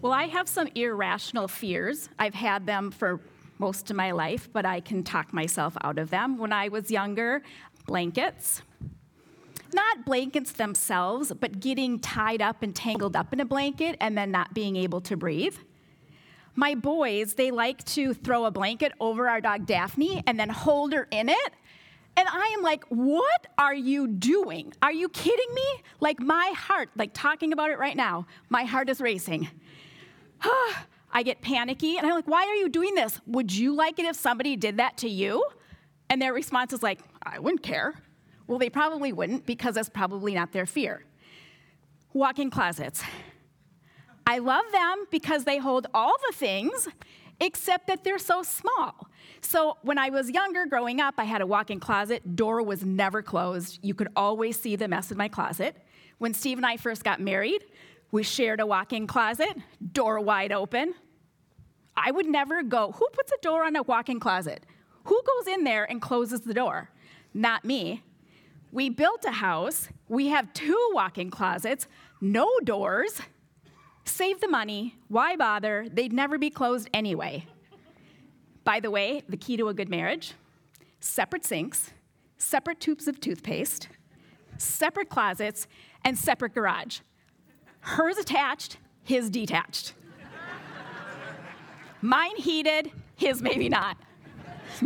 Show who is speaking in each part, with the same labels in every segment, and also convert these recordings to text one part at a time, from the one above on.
Speaker 1: Well, I have some irrational fears. I've had them for most of my life, but I can talk myself out of them. When I was younger, blankets. Not blankets themselves, but getting tied up and tangled up in a blanket and then not being able to breathe. My boys, they like to throw a blanket over our dog Daphne and then hold her in it. And I am like, what are you doing? Are you kidding me? Like, my heart, like talking about it right now, my heart is racing. I get panicky and I'm like, why are you doing this? Would you like it if somebody did that to you? And their response is like, I wouldn't care. Well, they probably wouldn't because that's probably not their fear. Walk in closets. I love them because they hold all the things except that they're so small. So when I was younger, growing up, I had a walk in closet. Door was never closed. You could always see the mess in my closet. When Steve and I first got married, we shared a walk in closet, door wide open. I would never go, who puts a door on a walk in closet? Who goes in there and closes the door? Not me. We built a house. We have two walk in closets, no doors. Save the money. Why bother? They'd never be closed anyway. By the way, the key to a good marriage separate sinks, separate tubes of toothpaste, separate closets, and separate garage. Hers attached, his detached. Mine heated, his maybe not.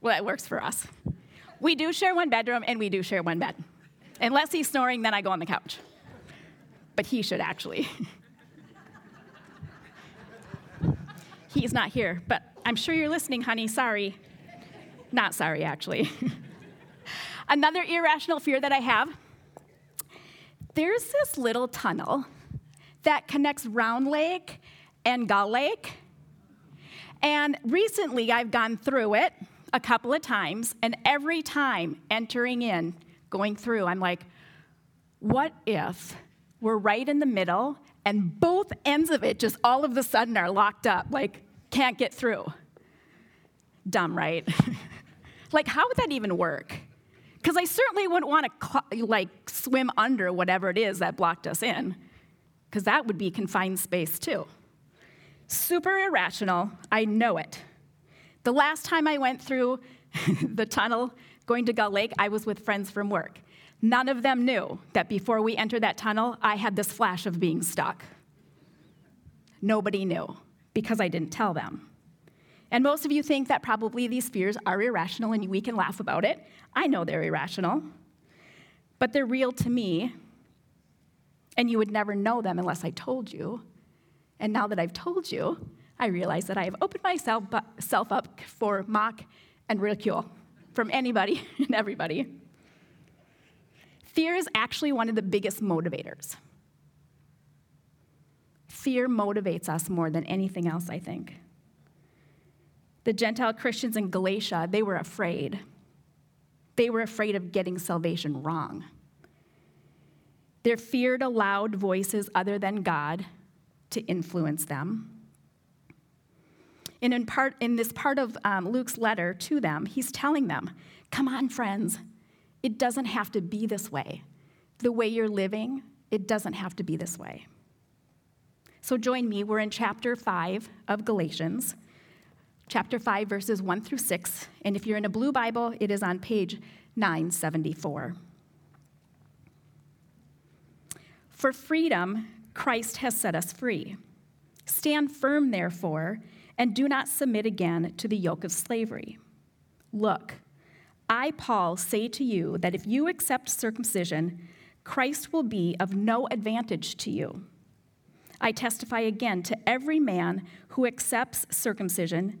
Speaker 1: well, that works for us. We do share one bedroom and we do share one bed. Unless he's snoring, then I go on the couch. But he should actually. he's not here, but I'm sure you're listening, honey. Sorry. Not sorry, actually. Another irrational fear that I have there's this little tunnel that connects Round Lake and Gull Lake. And recently I've gone through it a couple of times, and every time entering in, going through, I'm like, what if we're right in the middle and both ends of it just all of a sudden are locked up, like, can't get through? Dumb, right? like, how would that even work? Because I certainly wouldn't want to like swim under whatever it is that blocked us in, because that would be confined space too. Super irrational, I know it. The last time I went through the tunnel going to Gull Lake, I was with friends from work. None of them knew that before we entered that tunnel, I had this flash of being stuck. Nobody knew because I didn't tell them. And most of you think that probably these fears are irrational and we can laugh about it. I know they're irrational, but they're real to me, and you would never know them unless I told you. And now that I've told you, I realize that I have opened myself up for mock and ridicule from anybody and everybody. Fear is actually one of the biggest motivators. Fear motivates us more than anything else, I think. The Gentile Christians in Galatia, they were afraid. They were afraid of getting salvation wrong. They feared allowed voices other than God to influence them. And in, part, in this part of um, Luke's letter to them, he's telling them, Come on, friends, it doesn't have to be this way. The way you're living, it doesn't have to be this way. So join me. We're in chapter 5 of Galatians chapter 5, verses 1 through 6. And if you're in a blue Bible, it is on page 974. For freedom, Christ has set us free. Stand firm, therefore, and do not submit again to the yoke of slavery. Look, I, Paul, say to you that if you accept circumcision, Christ will be of no advantage to you. I testify again to every man who accepts circumcision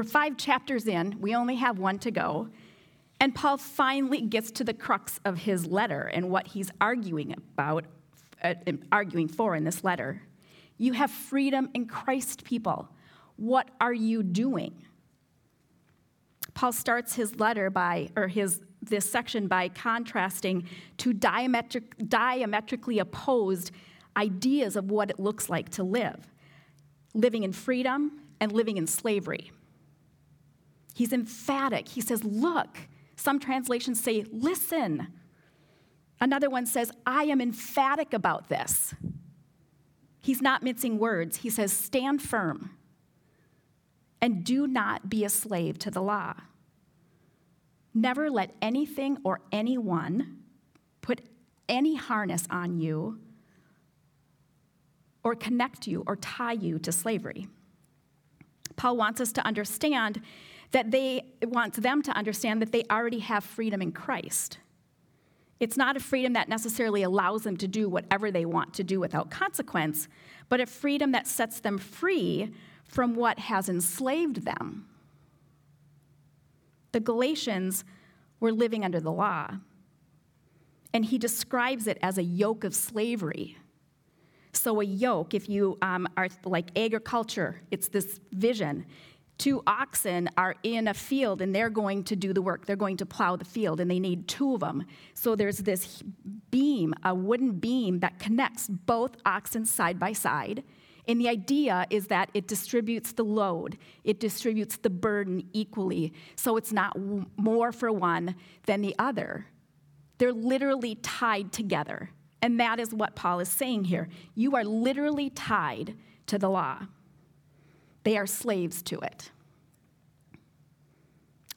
Speaker 1: We're five chapters in, we only have one to go. And Paul finally gets to the crux of his letter and what he's arguing about, uh, arguing for in this letter. You have freedom in Christ, people. What are you doing? Paul starts his letter by, or his this section by contrasting two diametric, diametrically opposed ideas of what it looks like to live living in freedom and living in slavery. He's emphatic. He says, Look. Some translations say, Listen. Another one says, I am emphatic about this. He's not mincing words. He says, Stand firm and do not be a slave to the law. Never let anything or anyone put any harness on you or connect you or tie you to slavery. Paul wants us to understand that they wants them to understand that they already have freedom in Christ. It's not a freedom that necessarily allows them to do whatever they want to do without consequence, but a freedom that sets them free from what has enslaved them. The Galatians were living under the law, and he describes it as a yoke of slavery. So, a yoke, if you um, are like agriculture, it's this vision. Two oxen are in a field and they're going to do the work. They're going to plow the field and they need two of them. So, there's this beam, a wooden beam that connects both oxen side by side. And the idea is that it distributes the load, it distributes the burden equally. So, it's not more for one than the other. They're literally tied together. And that is what Paul is saying here. You are literally tied to the law, they are slaves to it.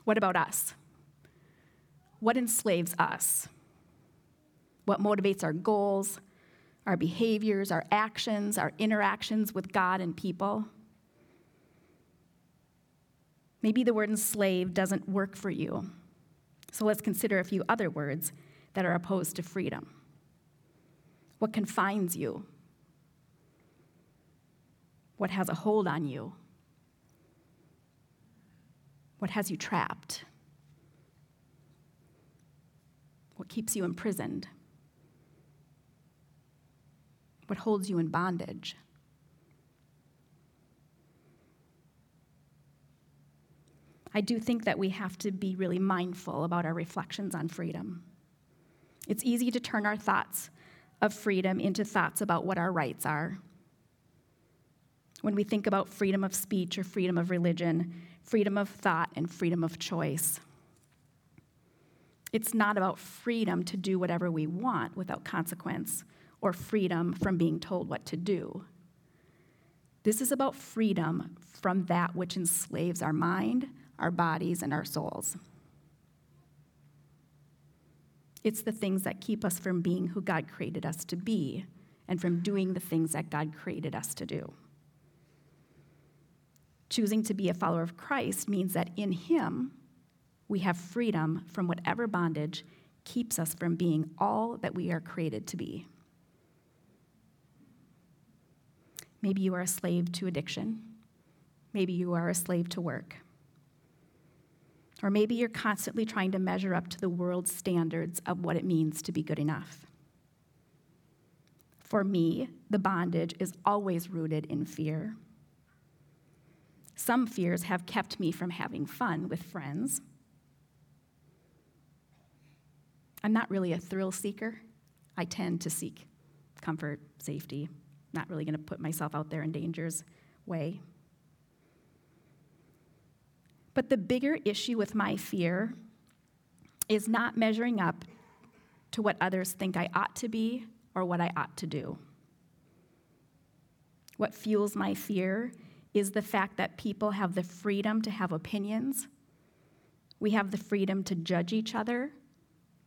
Speaker 1: What about us? What enslaves us? What motivates our goals, our behaviors, our actions, our interactions with God and people? Maybe the word enslaved doesn't work for you. So let's consider a few other words that are opposed to freedom. What confines you? What has a hold on you? What has you trapped? What keeps you imprisoned? What holds you in bondage? I do think that we have to be really mindful about our reflections on freedom. It's easy to turn our thoughts of freedom into thoughts about what our rights are. When we think about freedom of speech or freedom of religion, freedom of thought, and freedom of choice, it's not about freedom to do whatever we want without consequence or freedom from being told what to do. This is about freedom from that which enslaves our mind, our bodies, and our souls. It's the things that keep us from being who God created us to be and from doing the things that God created us to do. Choosing to be a follower of Christ means that in Him, we have freedom from whatever bondage keeps us from being all that we are created to be. Maybe you are a slave to addiction. Maybe you are a slave to work. Or maybe you're constantly trying to measure up to the world's standards of what it means to be good enough. For me, the bondage is always rooted in fear. Some fears have kept me from having fun with friends. I'm not really a thrill seeker. I tend to seek comfort, safety, not really going to put myself out there in danger's way. But the bigger issue with my fear is not measuring up to what others think I ought to be or what I ought to do. What fuels my fear is the fact that people have the freedom to have opinions, we have the freedom to judge each other,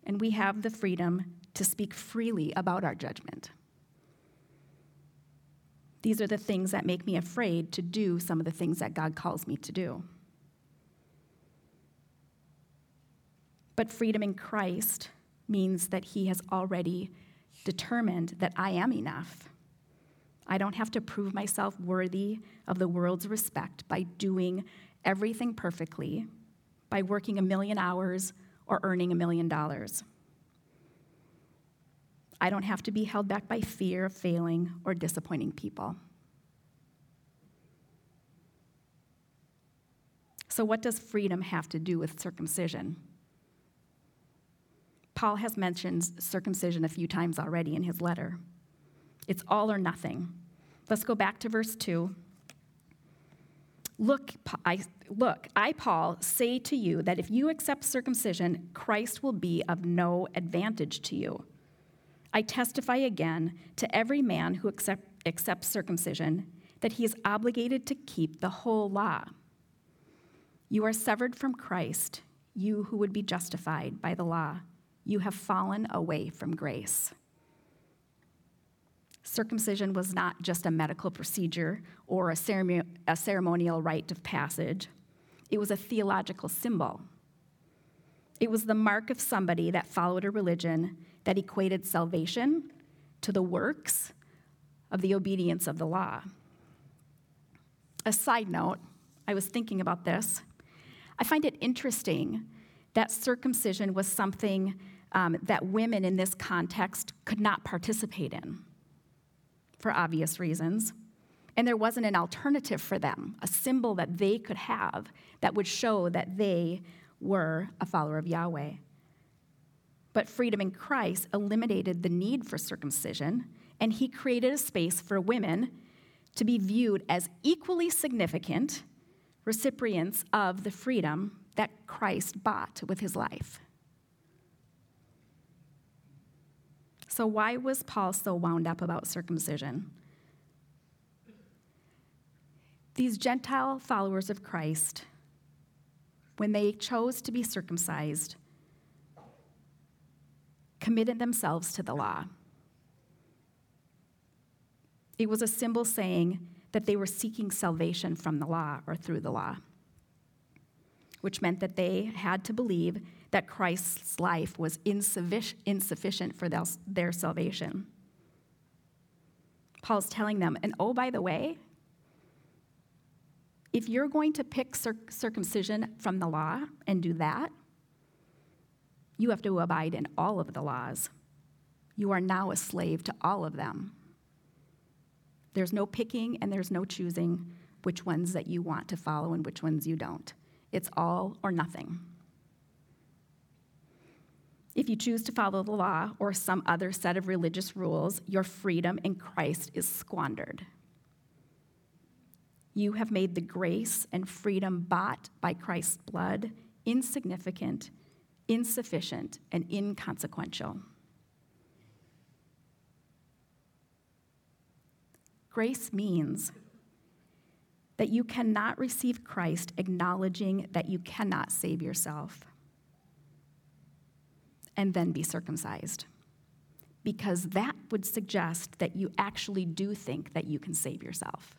Speaker 1: and we have the freedom to speak freely about our judgment. These are the things that make me afraid to do some of the things that God calls me to do. But freedom in Christ means that He has already determined that I am enough. I don't have to prove myself worthy of the world's respect by doing everything perfectly, by working a million hours or earning a million dollars. I don't have to be held back by fear of failing or disappointing people. So, what does freedom have to do with circumcision? Paul has mentioned circumcision a few times already in his letter. It's all or nothing. Let's go back to verse 2. Look, I, look, I, Paul, say to you that if you accept circumcision, Christ will be of no advantage to you. I testify again to every man who accept, accepts circumcision that he is obligated to keep the whole law. You are severed from Christ, you who would be justified by the law. You have fallen away from grace. Circumcision was not just a medical procedure or a, a ceremonial rite of passage, it was a theological symbol. It was the mark of somebody that followed a religion that equated salvation to the works of the obedience of the law. A side note, I was thinking about this. I find it interesting that circumcision was something um, that women in this context could not participate in for obvious reasons. And there wasn't an alternative for them, a symbol that they could have that would show that they were a follower of Yahweh. But freedom in Christ eliminated the need for circumcision, and he created a space for women to be viewed as equally significant recipients of the freedom that Christ bought with his life. So, why was Paul so wound up about circumcision? These Gentile followers of Christ, when they chose to be circumcised, committed themselves to the law. It was a symbol saying that they were seeking salvation from the law or through the law, which meant that they had to believe that Christ's life was insufficient for their salvation. Paul's telling them, and oh, by the way, if you're going to pick circumcision from the law and do that, you have to abide in all of the laws. You are now a slave to all of them. There's no picking and there's no choosing which ones that you want to follow and which ones you don't. It's all or nothing. If you choose to follow the law or some other set of religious rules, your freedom in Christ is squandered. You have made the grace and freedom bought by Christ's blood insignificant, insufficient, and inconsequential. Grace means that you cannot receive Christ acknowledging that you cannot save yourself and then be circumcised. Because that would suggest that you actually do think that you can save yourself.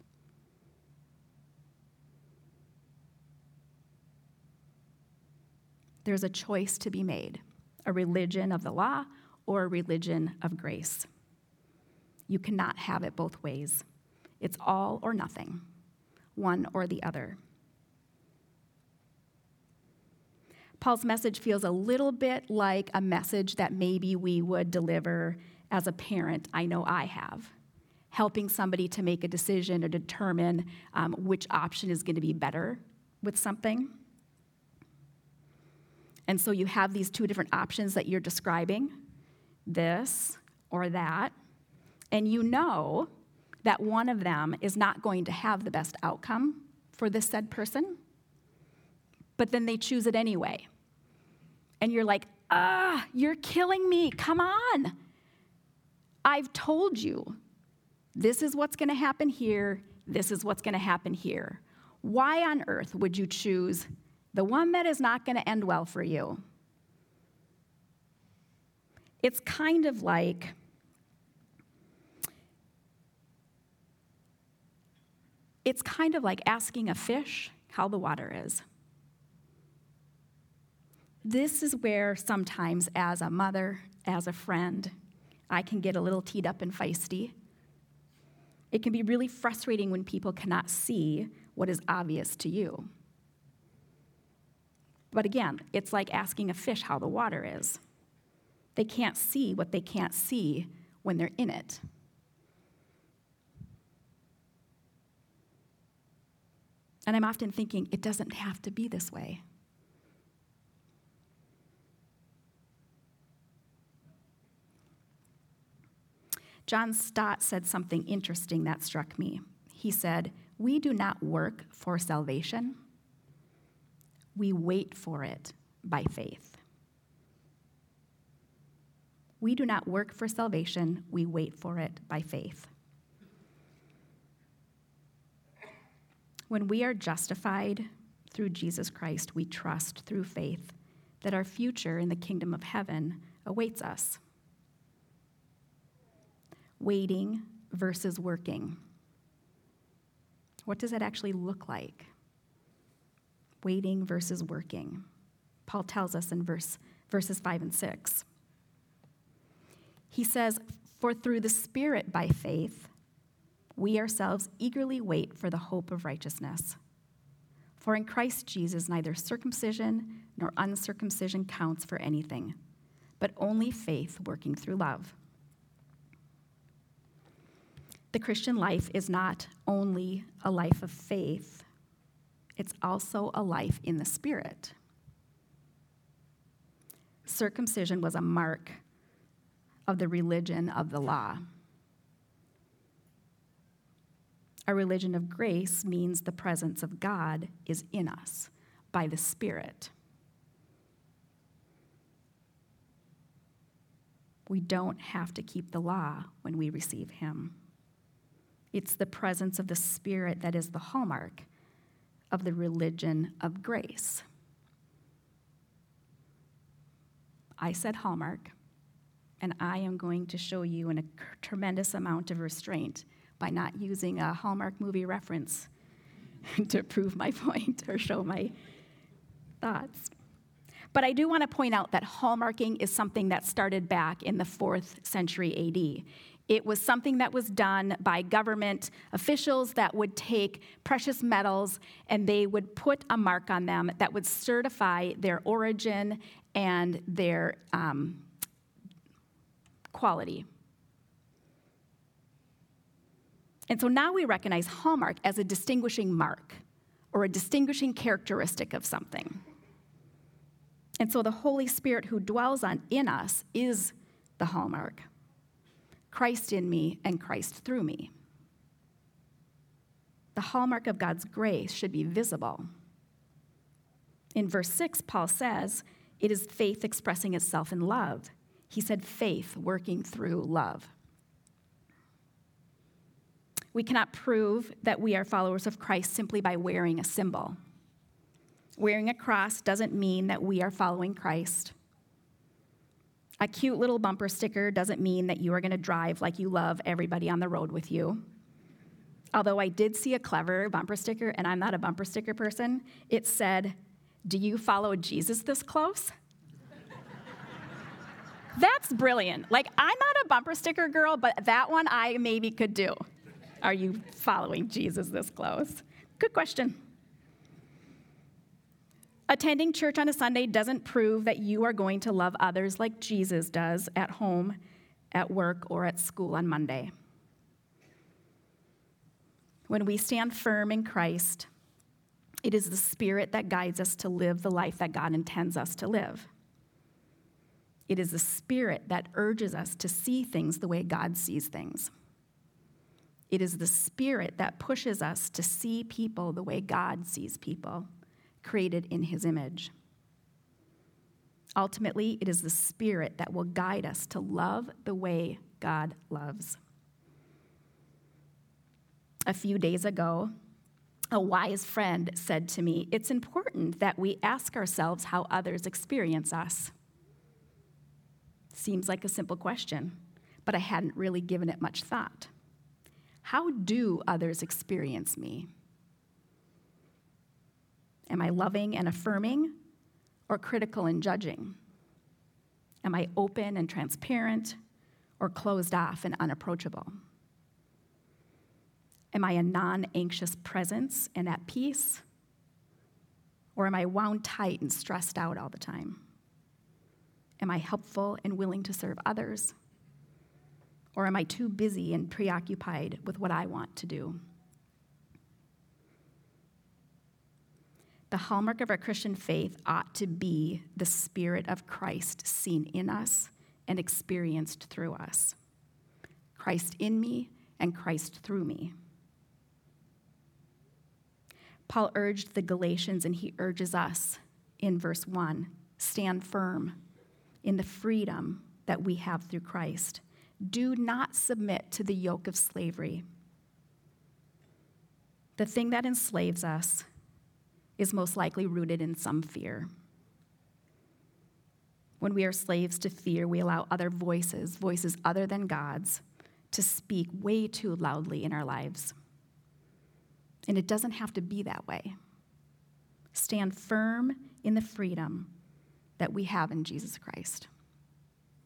Speaker 1: There's a choice to be made a religion of the law or a religion of grace. You cannot have it both ways. It's all or nothing, one or the other. Paul's message feels a little bit like a message that maybe we would deliver as a parent. I know I have. Helping somebody to make a decision or determine um, which option is going to be better with something. And so you have these two different options that you're describing this or that. And you know that one of them is not going to have the best outcome for this said person but then they choose it anyway. And you're like, ah, you're killing me. Come on. I've told you this is what's going to happen here, this is what's going to happen here. Why on earth would you choose the one that is not going to end well for you? It's kind of like it's kind of like asking a fish how the water is. This is where sometimes, as a mother, as a friend, I can get a little teed up and feisty. It can be really frustrating when people cannot see what is obvious to you. But again, it's like asking a fish how the water is. They can't see what they can't see when they're in it. And I'm often thinking, it doesn't have to be this way. John Stott said something interesting that struck me. He said, We do not work for salvation, we wait for it by faith. We do not work for salvation, we wait for it by faith. When we are justified through Jesus Christ, we trust through faith that our future in the kingdom of heaven awaits us. Waiting versus working. What does that actually look like? Waiting versus working. Paul tells us in verse, verses 5 and 6. He says, For through the Spirit by faith, we ourselves eagerly wait for the hope of righteousness. For in Christ Jesus, neither circumcision nor uncircumcision counts for anything, but only faith working through love. The Christian life is not only a life of faith, it's also a life in the Spirit. Circumcision was a mark of the religion of the law. A religion of grace means the presence of God is in us by the Spirit. We don't have to keep the law when we receive Him. It's the presence of the Spirit that is the hallmark of the religion of grace. I said hallmark, and I am going to show you in a tremendous amount of restraint by not using a Hallmark movie reference to prove my point or show my thoughts. But I do want to point out that hallmarking is something that started back in the fourth century AD. It was something that was done by government officials that would take precious metals and they would put a mark on them that would certify their origin and their um, quality. And so now we recognize hallmark as a distinguishing mark or a distinguishing characteristic of something. And so the Holy Spirit who dwells on in us is the hallmark. Christ in me and Christ through me. The hallmark of God's grace should be visible. In verse 6, Paul says, it is faith expressing itself in love. He said, faith working through love. We cannot prove that we are followers of Christ simply by wearing a symbol. Wearing a cross doesn't mean that we are following Christ. A cute little bumper sticker doesn't mean that you are going to drive like you love everybody on the road with you. Although I did see a clever bumper sticker, and I'm not a bumper sticker person, it said, Do you follow Jesus this close? That's brilliant. Like, I'm not a bumper sticker girl, but that one I maybe could do. Are you following Jesus this close? Good question. Attending church on a Sunday doesn't prove that you are going to love others like Jesus does at home, at work, or at school on Monday. When we stand firm in Christ, it is the Spirit that guides us to live the life that God intends us to live. It is the Spirit that urges us to see things the way God sees things. It is the Spirit that pushes us to see people the way God sees people, created in His image. Ultimately, it is the Spirit that will guide us to love the way God loves. A few days ago, a wise friend said to me, It's important that we ask ourselves how others experience us. Seems like a simple question, but I hadn't really given it much thought. How do others experience me? Am I loving and affirming or critical and judging? Am I open and transparent or closed off and unapproachable? Am I a non anxious presence and at peace? Or am I wound tight and stressed out all the time? Am I helpful and willing to serve others? Or am I too busy and preoccupied with what I want to do? The hallmark of our Christian faith ought to be the Spirit of Christ seen in us and experienced through us. Christ in me and Christ through me. Paul urged the Galatians, and he urges us in verse 1 stand firm in the freedom that we have through Christ. Do not submit to the yoke of slavery. The thing that enslaves us is most likely rooted in some fear. When we are slaves to fear, we allow other voices, voices other than God's, to speak way too loudly in our lives. And it doesn't have to be that way. Stand firm in the freedom that we have in Jesus Christ.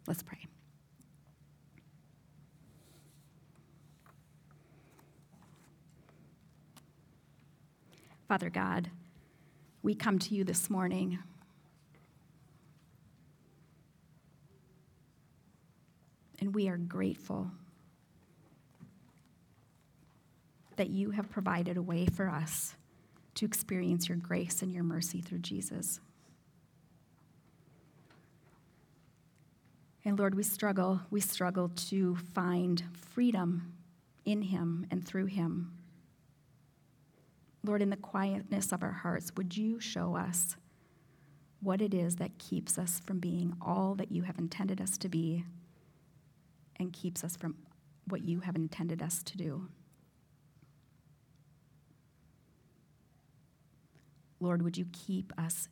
Speaker 1: Let's pray. Father God, we come to you this morning. And we are grateful that you have provided a way for us to experience your grace and your mercy through Jesus. And Lord, we struggle, we struggle to find freedom in him and through him. Lord, in the quietness of our hearts, would you show us what it is that keeps us from being all that you have intended us to be and keeps us from what you have intended us to do? Lord, would you keep us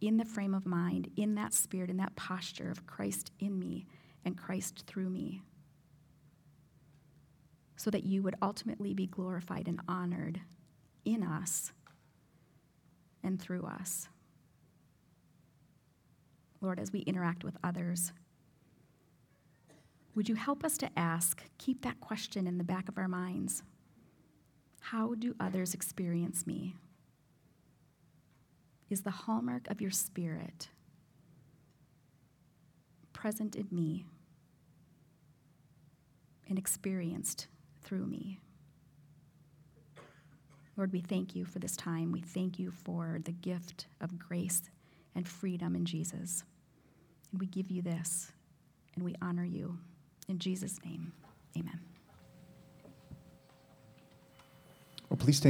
Speaker 1: in the frame of mind, in that spirit, in that posture of Christ in me and Christ through me, so that you would ultimately be glorified and honored in us and through us. Lord, as we interact with others, would you help us to ask, keep that question in the back of our minds? How do others experience me? Is the hallmark of your spirit present in me and experienced through me? Lord, we thank you for this time. We thank you for the gift of grace and freedom in Jesus. And we give you this and we honor you. In Jesus' name, amen.
Speaker 2: Well, please stand.